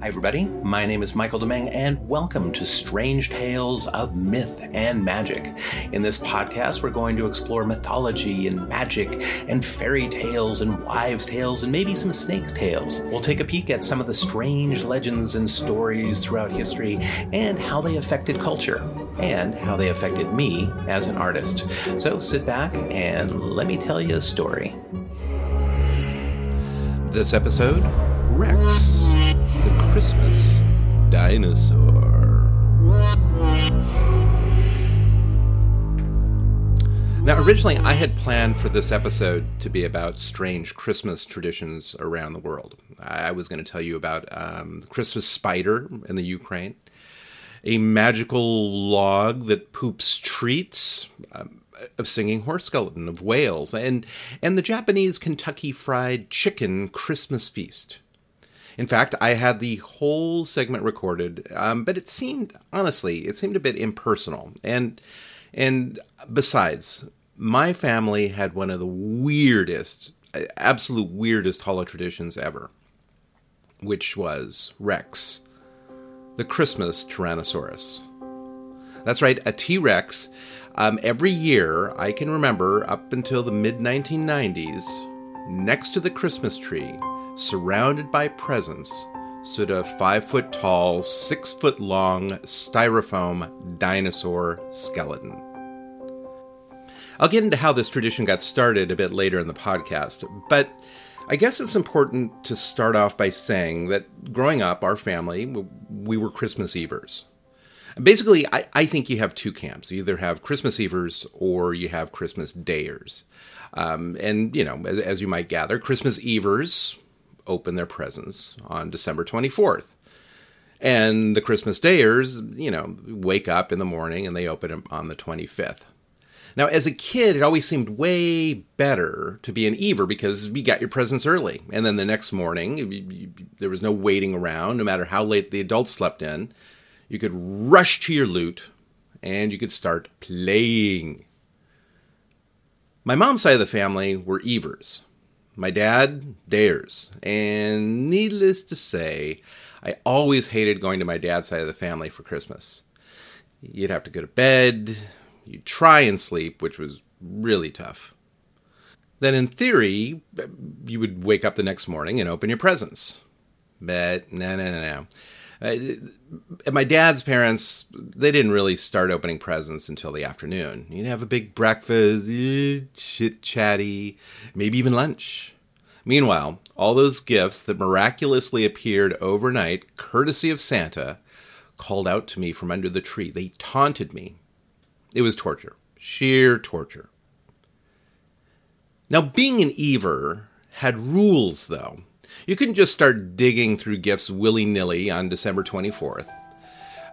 Hi, everybody. My name is Michael Demeng, and welcome to Strange Tales of Myth and Magic. In this podcast, we're going to explore mythology and magic and fairy tales and wives' tales and maybe some snakes' tales. We'll take a peek at some of the strange legends and stories throughout history and how they affected culture and how they affected me as an artist. So sit back and let me tell you a story. This episode Rex, the Christmas dinosaur. Now, originally, I had planned for this episode to be about strange Christmas traditions around the world. I was going to tell you about um, the Christmas spider in the Ukraine, a magical log that poops treats, um, a singing horse skeleton of Wales, and and the Japanese Kentucky Fried Chicken Christmas feast. In fact, I had the whole segment recorded, um, but it seemed honestly, it seemed a bit impersonal. And and besides, my family had one of the weirdest, absolute weirdest hollow traditions ever, which was Rex, the Christmas Tyrannosaurus. That's right, a T Rex. Um, every year, I can remember up until the mid 1990s, next to the Christmas tree, surrounded by presents, stood a five foot tall, six foot long styrofoam dinosaur skeleton. I'll get into how this tradition got started a bit later in the podcast, but I guess it's important to start off by saying that growing up, our family, we were Christmas Evers. Basically, I, I think you have two camps. You either have Christmas Evers or you have Christmas Dayers. Um, and, you know, as, as you might gather, Christmas Evers open their presents on December 24th. And the Christmas Dayers, you know, wake up in the morning and they open them on the 25th. Now, as a kid, it always seemed way better to be an Ever because you got your presents early. And then the next morning, you, you, there was no waiting around, no matter how late the adults slept in. You could rush to your loot and you could start playing. My mom's side of the family were Evers. My dad, Dayers. And needless to say, I always hated going to my dad's side of the family for Christmas. You'd have to go to bed, you'd try and sleep, which was really tough. Then, in theory, you would wake up the next morning and open your presents. But no, no, no, no. Uh, my dad's parents, they didn't really start opening presents until the afternoon. You'd have a big breakfast, eh, chit chatty, maybe even lunch. Meanwhile, all those gifts that miraculously appeared overnight, courtesy of Santa, called out to me from under the tree. They taunted me. It was torture, sheer torture. Now, being an Ever had rules, though. You couldn't just start digging through gifts willy nilly on December 24th.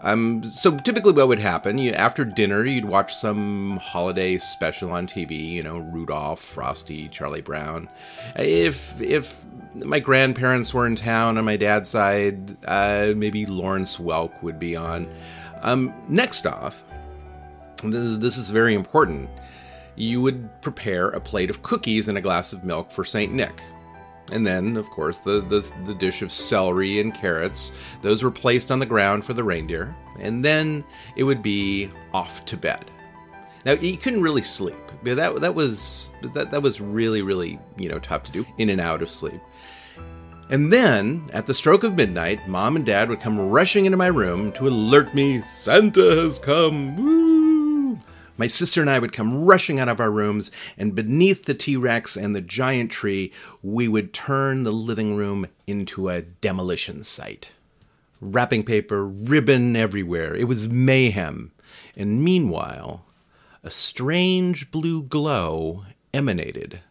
Um, so typically, what would happen you, after dinner, you'd watch some holiday special on TV. You know, Rudolph, Frosty, Charlie Brown. If if my grandparents were in town on my dad's side, uh, maybe Lawrence Welk would be on. Um, next off, this is, this is very important. You would prepare a plate of cookies and a glass of milk for Saint Nick. And then, of course, the, the, the, dish of celery and carrots. Those were placed on the ground for the reindeer. And then it would be off to bed. Now you couldn't really sleep. That that was that that was really really you know tough to do in and out of sleep. And then, at the stroke of midnight, mom and dad would come rushing into my room to alert me Santa has come. Woo! My sister and I would come rushing out of our rooms, and beneath the T Rex and the giant tree, we would turn the living room into a demolition site. Wrapping paper, ribbon everywhere. It was mayhem. And meanwhile, a strange blue glow emanated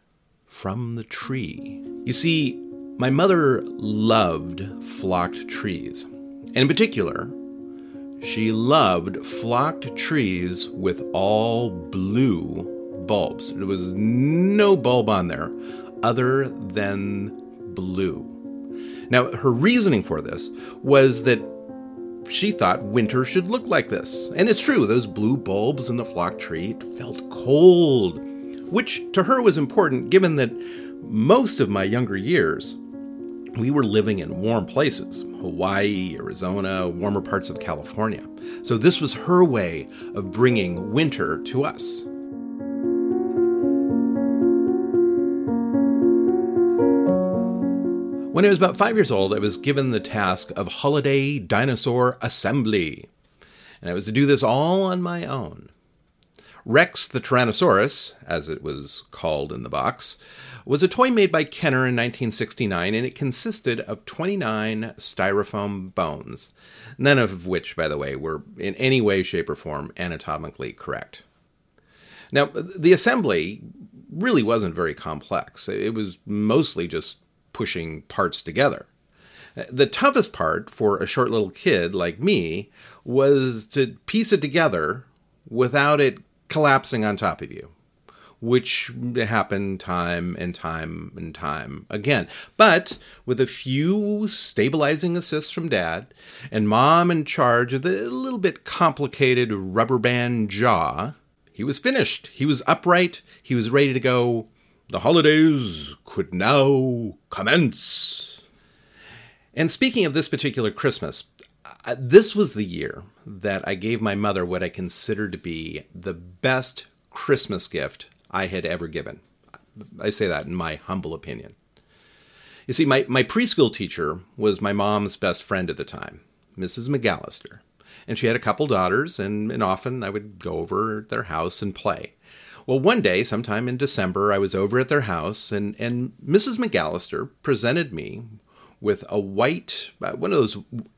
from the tree. You see, my mother loved flocked trees. And in particular, she loved flocked trees with all blue bulbs. There was no bulb on there other than blue. Now, her reasoning for this was that she thought winter should look like this. And it's true, those blue bulbs in the flock tree felt cold, which to her was important given that most of my younger years we were living in warm places Hawaii, Arizona, warmer parts of California. So this was her way of bringing winter to us. When I was about five years old, I was given the task of holiday dinosaur assembly. And I was to do this all on my own. Rex the Tyrannosaurus, as it was called in the box, was a toy made by Kenner in 1969, and it consisted of 29 styrofoam bones, none of which, by the way, were in any way, shape, or form anatomically correct. Now, the assembly really wasn't very complex. It was mostly just pushing parts together. The toughest part for a short little kid like me was to piece it together without it collapsing on top of you, which happened time and time and time again. But with a few stabilizing assists from dad and mom in charge of the little bit complicated rubber band jaw, he was finished. He was upright. He was ready to go the holidays could now commence. And speaking of this particular Christmas, uh, this was the year that I gave my mother what I consider to be the best Christmas gift I had ever given. I say that in my humble opinion. You see, my, my preschool teacher was my mom's best friend at the time, Mrs. McAllister. And she had a couple daughters, and, and often I would go over at their house and play. Well, one day, sometime in December, I was over at their house, and, and Mrs. McAllister presented me with a white, uh, one of those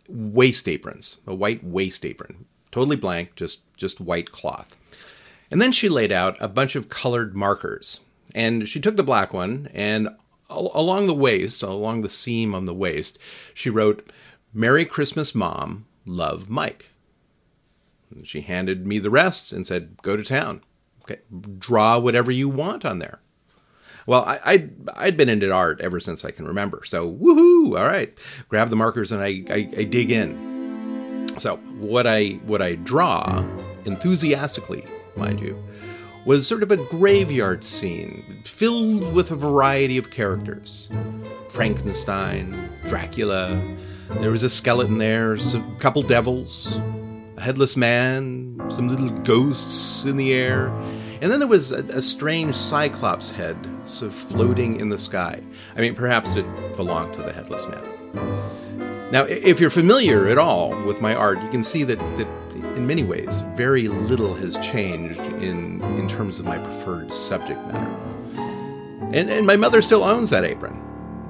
waist aprons, a white waist apron, totally blank, just, just white cloth. And then she laid out a bunch of colored markers. And she took the black one, and along the waist, along the seam on the waist, she wrote, Merry Christmas, Mom, love Mike. And she handed me the rest and said, Go to town. Okay, draw whatever you want on there. Well, I, I'd, I'd been into art ever since I can remember. So, woohoo! All right, grab the markers and I, I, I dig in. So, what I what I draw enthusiastically, mind you, was sort of a graveyard scene filled with a variety of characters Frankenstein, Dracula, there was a skeleton there, a couple devils, a headless man, some little ghosts in the air, and then there was a, a strange cyclops head floating in the sky. I mean, perhaps it belonged to the headless man. Now, if you're familiar at all with my art, you can see that, that in many ways, very little has changed in, in terms of my preferred subject matter. And, and my mother still owns that apron.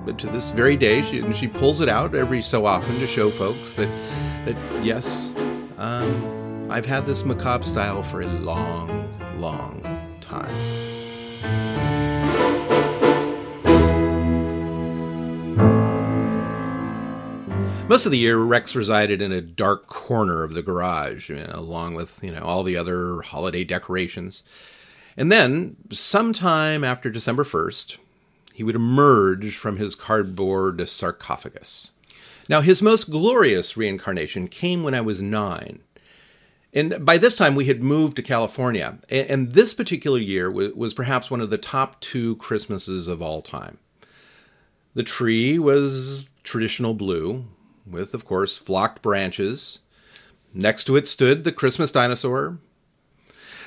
But to this very day, she, she pulls it out every so often to show folks that, that yes, um, I've had this macabre style for a long, long time. Most of the year, Rex resided in a dark corner of the garage, you know, along with you know all the other holiday decorations. And then, sometime after December first, he would emerge from his cardboard sarcophagus. Now, his most glorious reincarnation came when I was nine. And by this time, we had moved to California. And this particular year was perhaps one of the top two Christmases of all time. The tree was traditional blue, with, of course, flocked branches. Next to it stood the Christmas dinosaur.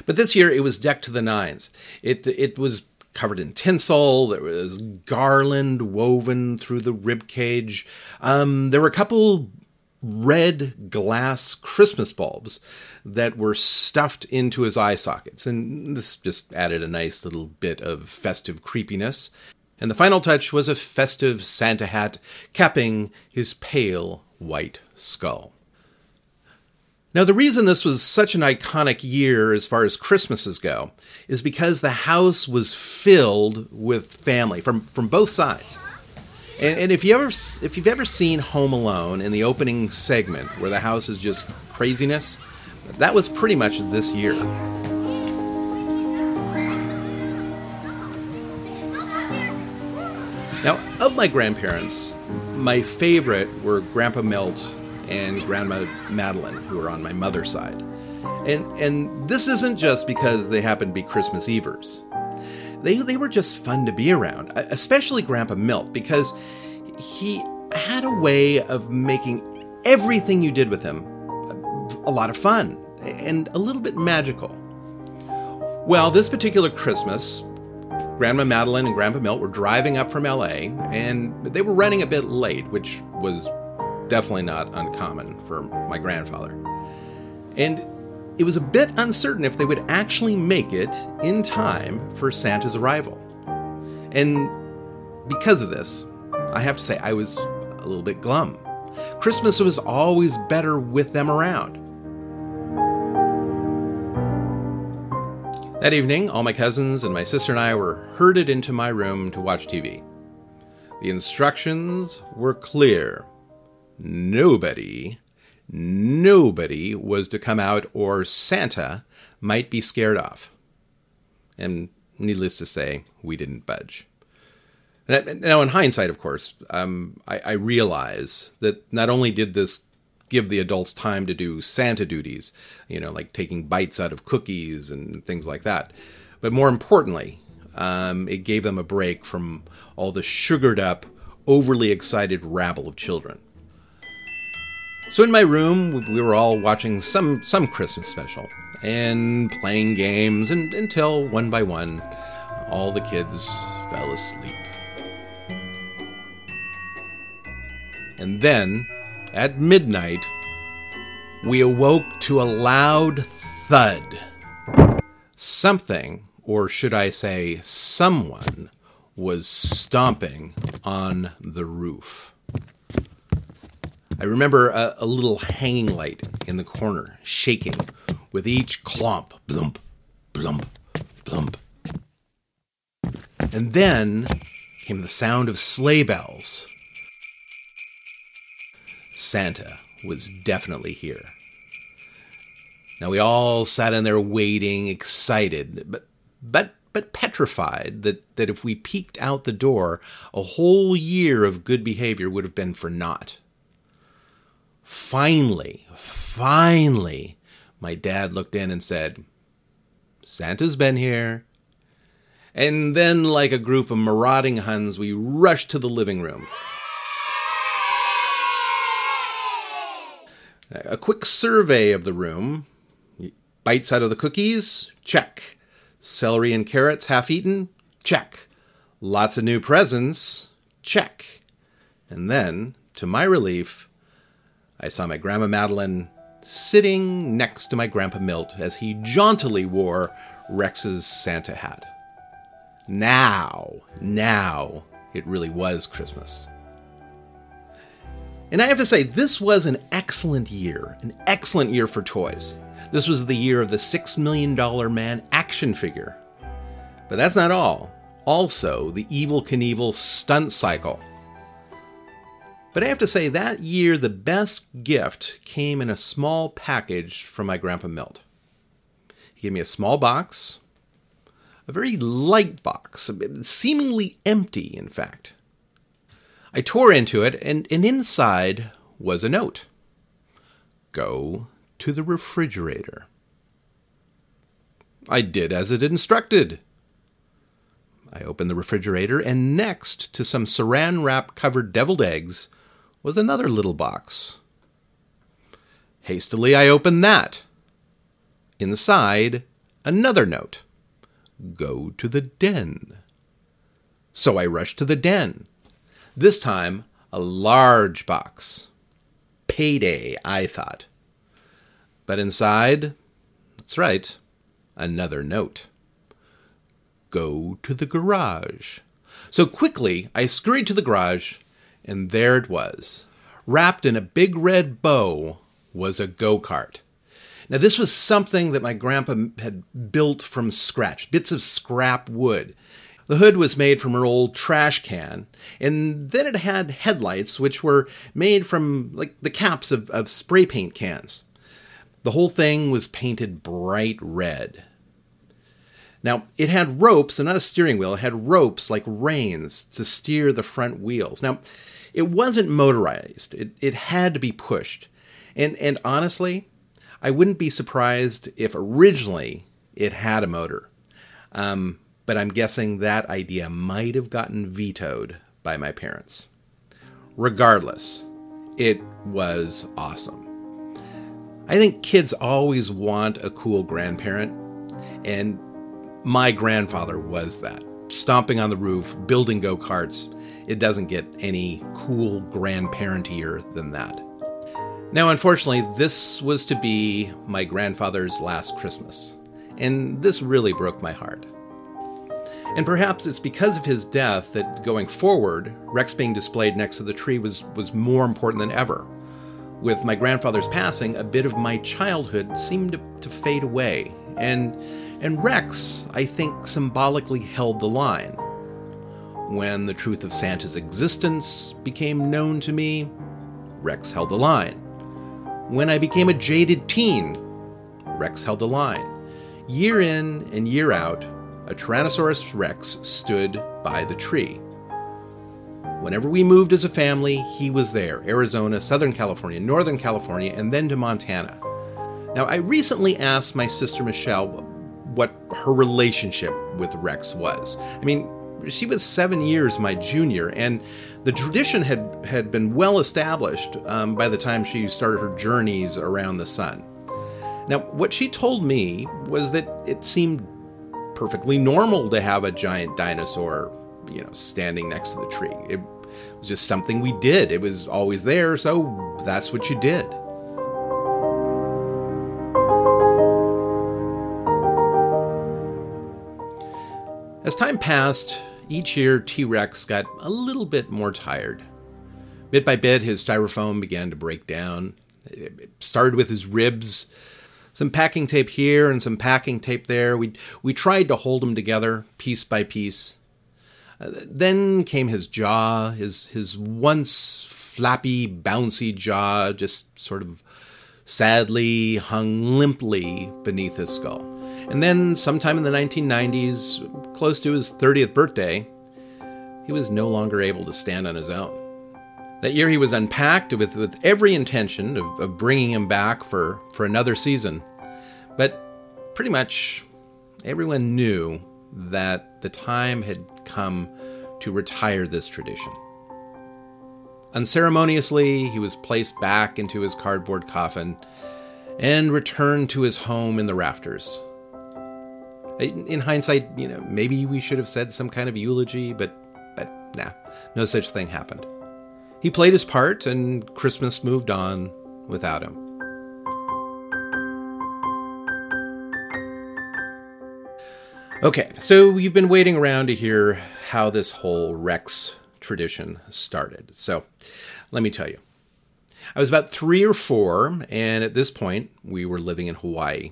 But this year, it was decked to the nines. It, it was covered in tinsel. There was garland woven through the rib cage. Um, there were a couple red glass Christmas bulbs that were stuffed into his eye sockets, and this just added a nice little bit of festive creepiness. And the final touch was a festive Santa hat capping his pale white skull. Now, the reason this was such an iconic year as far as Christmases go is because the house was filled with family from, from both sides. And, and if you ever if you've ever seen Home Alone in the opening segment where the house is just craziness, that was pretty much this year. Now, of my grandparents, my favorite were Grandpa Milt and Grandma Madeline, who are on my mother's side. And, and this isn't just because they happen to be Christmas Evers. They, they were just fun to be around, especially Grandpa Milt, because he had a way of making everything you did with him a lot of fun and a little bit magical. Well, this particular Christmas, Grandma Madeline and Grandpa Milt were driving up from LA and they were running a bit late, which was definitely not uncommon for my grandfather. And it was a bit uncertain if they would actually make it in time for Santa's arrival. And because of this, I have to say I was a little bit glum. Christmas was always better with them around. That evening, all my cousins and my sister and I were herded into my room to watch TV. The instructions were clear. Nobody, nobody was to come out or Santa might be scared off. And needless to say, we didn't budge. Now, in hindsight, of course, um, I, I realize that not only did this give the adults time to do Santa duties, you know, like taking bites out of cookies and things like that. But more importantly, um, it gave them a break from all the sugared up, overly excited rabble of children. So in my room, we were all watching some some Christmas special and playing games, and until one by one, all the kids fell asleep. And then at midnight, we awoke to a loud thud. Something, or should I say, someone, was stomping on the roof. I remember a, a, little hanging light in the corner shaking with each clomp, blump, blump, blump. And then came the sound of sleigh bells Santa was definitely here. Now we all sat in there waiting, excited, but but but petrified that, that if we peeked out the door, a whole year of good behavior would have been for naught. Finally, finally, my dad looked in and said, Santa's been here. And then, like a group of marauding Huns, we rushed to the living room. A quick survey of the room. Bites out of the cookies? Check. Celery and carrots half eaten? Check. Lots of new presents? Check. And then, to my relief, I saw my Grandma Madeline sitting next to my Grandpa Milt as he jauntily wore Rex's Santa hat. Now, now, it really was Christmas. And I have to say, this was an excellent year, an excellent year for toys. This was the year of the $6 million man action figure. But that's not all. Also, the Evel Knievel stunt cycle. But I have to say, that year, the best gift came in a small package from my Grandpa Milt. He gave me a small box, a very light box, seemingly empty, in fact. I tore into it, and, and inside was a note Go to the refrigerator. I did as it instructed. I opened the refrigerator, and next to some saran wrap covered deviled eggs was another little box. Hastily, I opened that. Inside, another note Go to the den. So I rushed to the den. This time, a large box. Payday, I thought. But inside, that's right, another note. Go to the garage. So quickly, I scurried to the garage, and there it was. Wrapped in a big red bow was a go kart. Now, this was something that my grandpa had built from scratch, bits of scrap wood. The hood was made from an old trash can, and then it had headlights which were made from like the caps of, of spray paint cans. The whole thing was painted bright red. Now, it had ropes, and not a steering wheel, it had ropes like reins to steer the front wheels. Now, it wasn't motorized, it, it had to be pushed. And, and honestly, I wouldn't be surprised if originally it had a motor. Um, but I'm guessing that idea might have gotten vetoed by my parents. Regardless, it was awesome. I think kids always want a cool grandparent, and my grandfather was that. Stomping on the roof, building go karts. It doesn't get any cool grandparentier than that. Now, unfortunately, this was to be my grandfather's last Christmas, and this really broke my heart. And perhaps it's because of his death that going forward, Rex being displayed next to the tree was, was more important than ever. With my grandfather's passing, a bit of my childhood seemed to, to fade away, and, and Rex, I think, symbolically held the line. When the truth of Santa's existence became known to me, Rex held the line. When I became a jaded teen, Rex held the line. Year in and year out, a Tyrannosaurus rex stood by the tree. Whenever we moved as a family, he was there Arizona, Southern California, Northern California, and then to Montana. Now, I recently asked my sister Michelle what her relationship with Rex was. I mean, she was seven years my junior, and the tradition had, had been well established um, by the time she started her journeys around the sun. Now, what she told me was that it seemed perfectly normal to have a giant dinosaur, you know, standing next to the tree. It was just something we did. It was always there, so that's what you did. As time passed, each year, T Rex got a little bit more tired. Bit by bit, his styrofoam began to break down. It started with his ribs, some packing tape here and some packing tape there. We, we tried to hold him together piece by piece. Uh, then came his jaw, his, his once flappy, bouncy jaw just sort of sadly hung limply beneath his skull. And then, sometime in the 1990s, close to his 30th birthday, he was no longer able to stand on his own. That year, he was unpacked with, with every intention of, of bringing him back for, for another season. But pretty much everyone knew that the time had come to retire this tradition. Unceremoniously, he was placed back into his cardboard coffin and returned to his home in the rafters. In hindsight, you know, maybe we should have said some kind of eulogy, but but nah, no such thing happened. He played his part, and Christmas moved on without him. Okay, so you've been waiting around to hear how this whole Rex tradition started. So let me tell you. I was about three or four, and at this point, we were living in Hawaii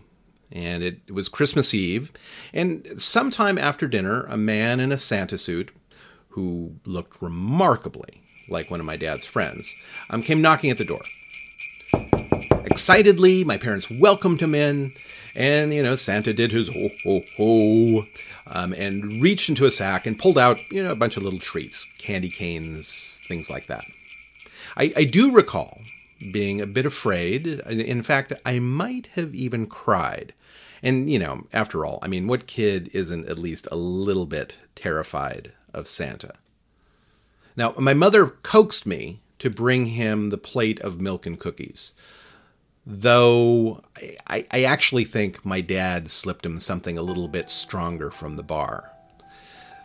and it, was Christmas Eve. And sometime after dinner, a man in a Santa suit, who looked remarkably like one of my dad's friends, um, came knocking at the door. Excitedly, my parents welcomed him in, and you know, Santa did his ho ho ho, um, and reached into a sack and pulled out you know a bunch of little treats, candy canes, things like that. I, I do recall being a bit afraid. In fact, I might have even cried and, you know, after all, I mean, what kid isn't at least a little bit terrified of Santa? Now, my mother coaxed me to bring him the plate of milk and cookies, though I, I actually think my dad slipped him something a little bit stronger from the bar.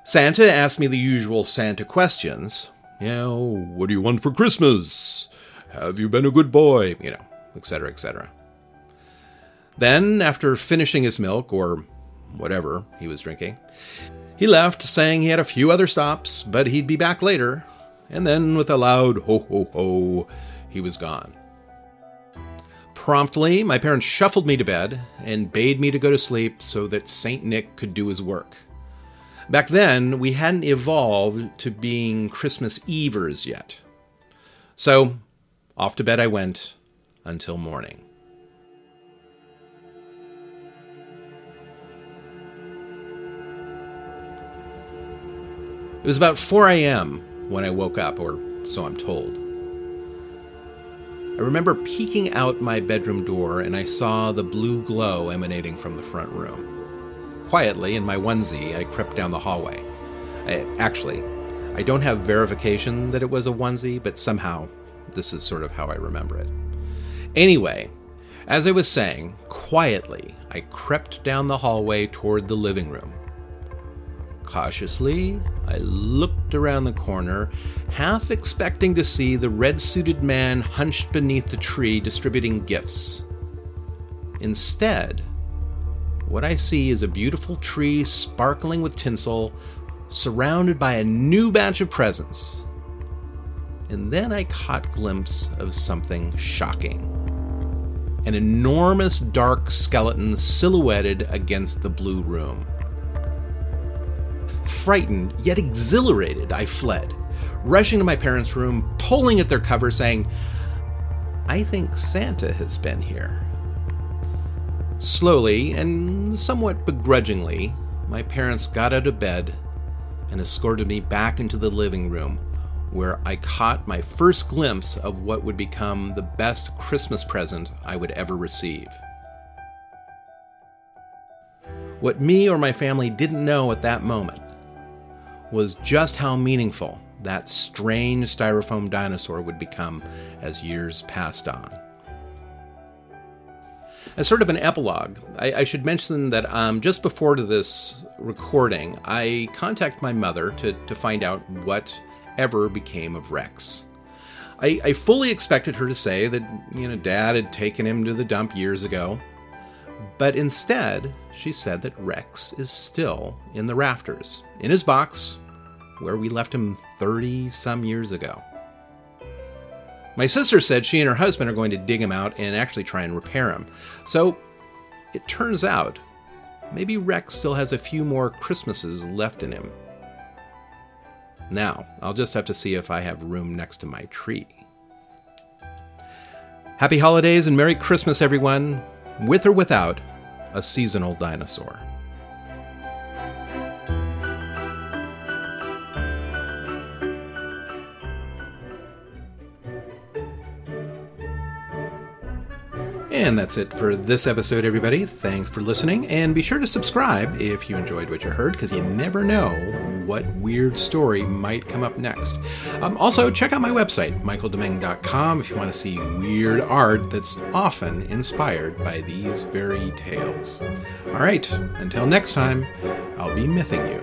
Santa asked me the usual Santa questions. You know, what do you want for Christmas? Have you been a good boy? You know, etc., etc. Then, after finishing his milk, or whatever he was drinking, he left, saying he had a few other stops, but he'd be back later. And then, with a loud ho ho ho, he was gone. Promptly, my parents shuffled me to bed and bade me to go to sleep so that St. Nick could do his work. Back then, we hadn't evolved to being Christmas Evers yet. So, off to bed I went until morning. It was about 4 a.m. when I woke up, or so I'm told. I remember peeking out my bedroom door and I saw the blue glow emanating from the front room. Quietly, in my onesie, I crept down the hallway. I, actually, I don't have verification that it was a onesie, but somehow this is sort of how I remember it. Anyway, as I was saying, quietly, I crept down the hallway toward the living room. Cautiously, I looked around the corner, half expecting to see the red suited man hunched beneath the tree distributing gifts. Instead, what I see is a beautiful tree sparkling with tinsel, surrounded by a new batch of presents. And then I caught glimpse of something shocking. An enormous dark skeleton silhouetted against the blue room. Frightened, yet exhilarated, I fled, rushing to my parents' room, pulling at their cover, saying, I think Santa has been here. Slowly and somewhat begrudgingly, my parents got out of bed and escorted me back into the living room, where I caught my first glimpse of what would become the best Christmas present I would ever receive. What me or my family didn't know at that moment was just how meaningful that strange styrofoam dinosaur would become as years passed on. As sort of an epilogue, I, I should mention that um, just before this recording, I contacted my mother to, to find out what ever became of Rex. I, I fully expected her to say that, you know, Dad had taken him to the dump years ago, but instead, she said that Rex is still in the rafters, in his box, where we left him 30 some years ago. My sister said she and her husband are going to dig him out and actually try and repair him. So it turns out maybe Rex still has a few more Christmases left in him. Now, I'll just have to see if I have room next to my tree. Happy holidays and Merry Christmas, everyone, with or without a seasonal dinosaur. And that's it for this episode, everybody. Thanks for listening, and be sure to subscribe if you enjoyed what you heard, because you never know what weird story might come up next. Um, also, check out my website, michaeldemeng.com, if you want to see weird art that's often inspired by these very tales. All right, until next time, I'll be mything you.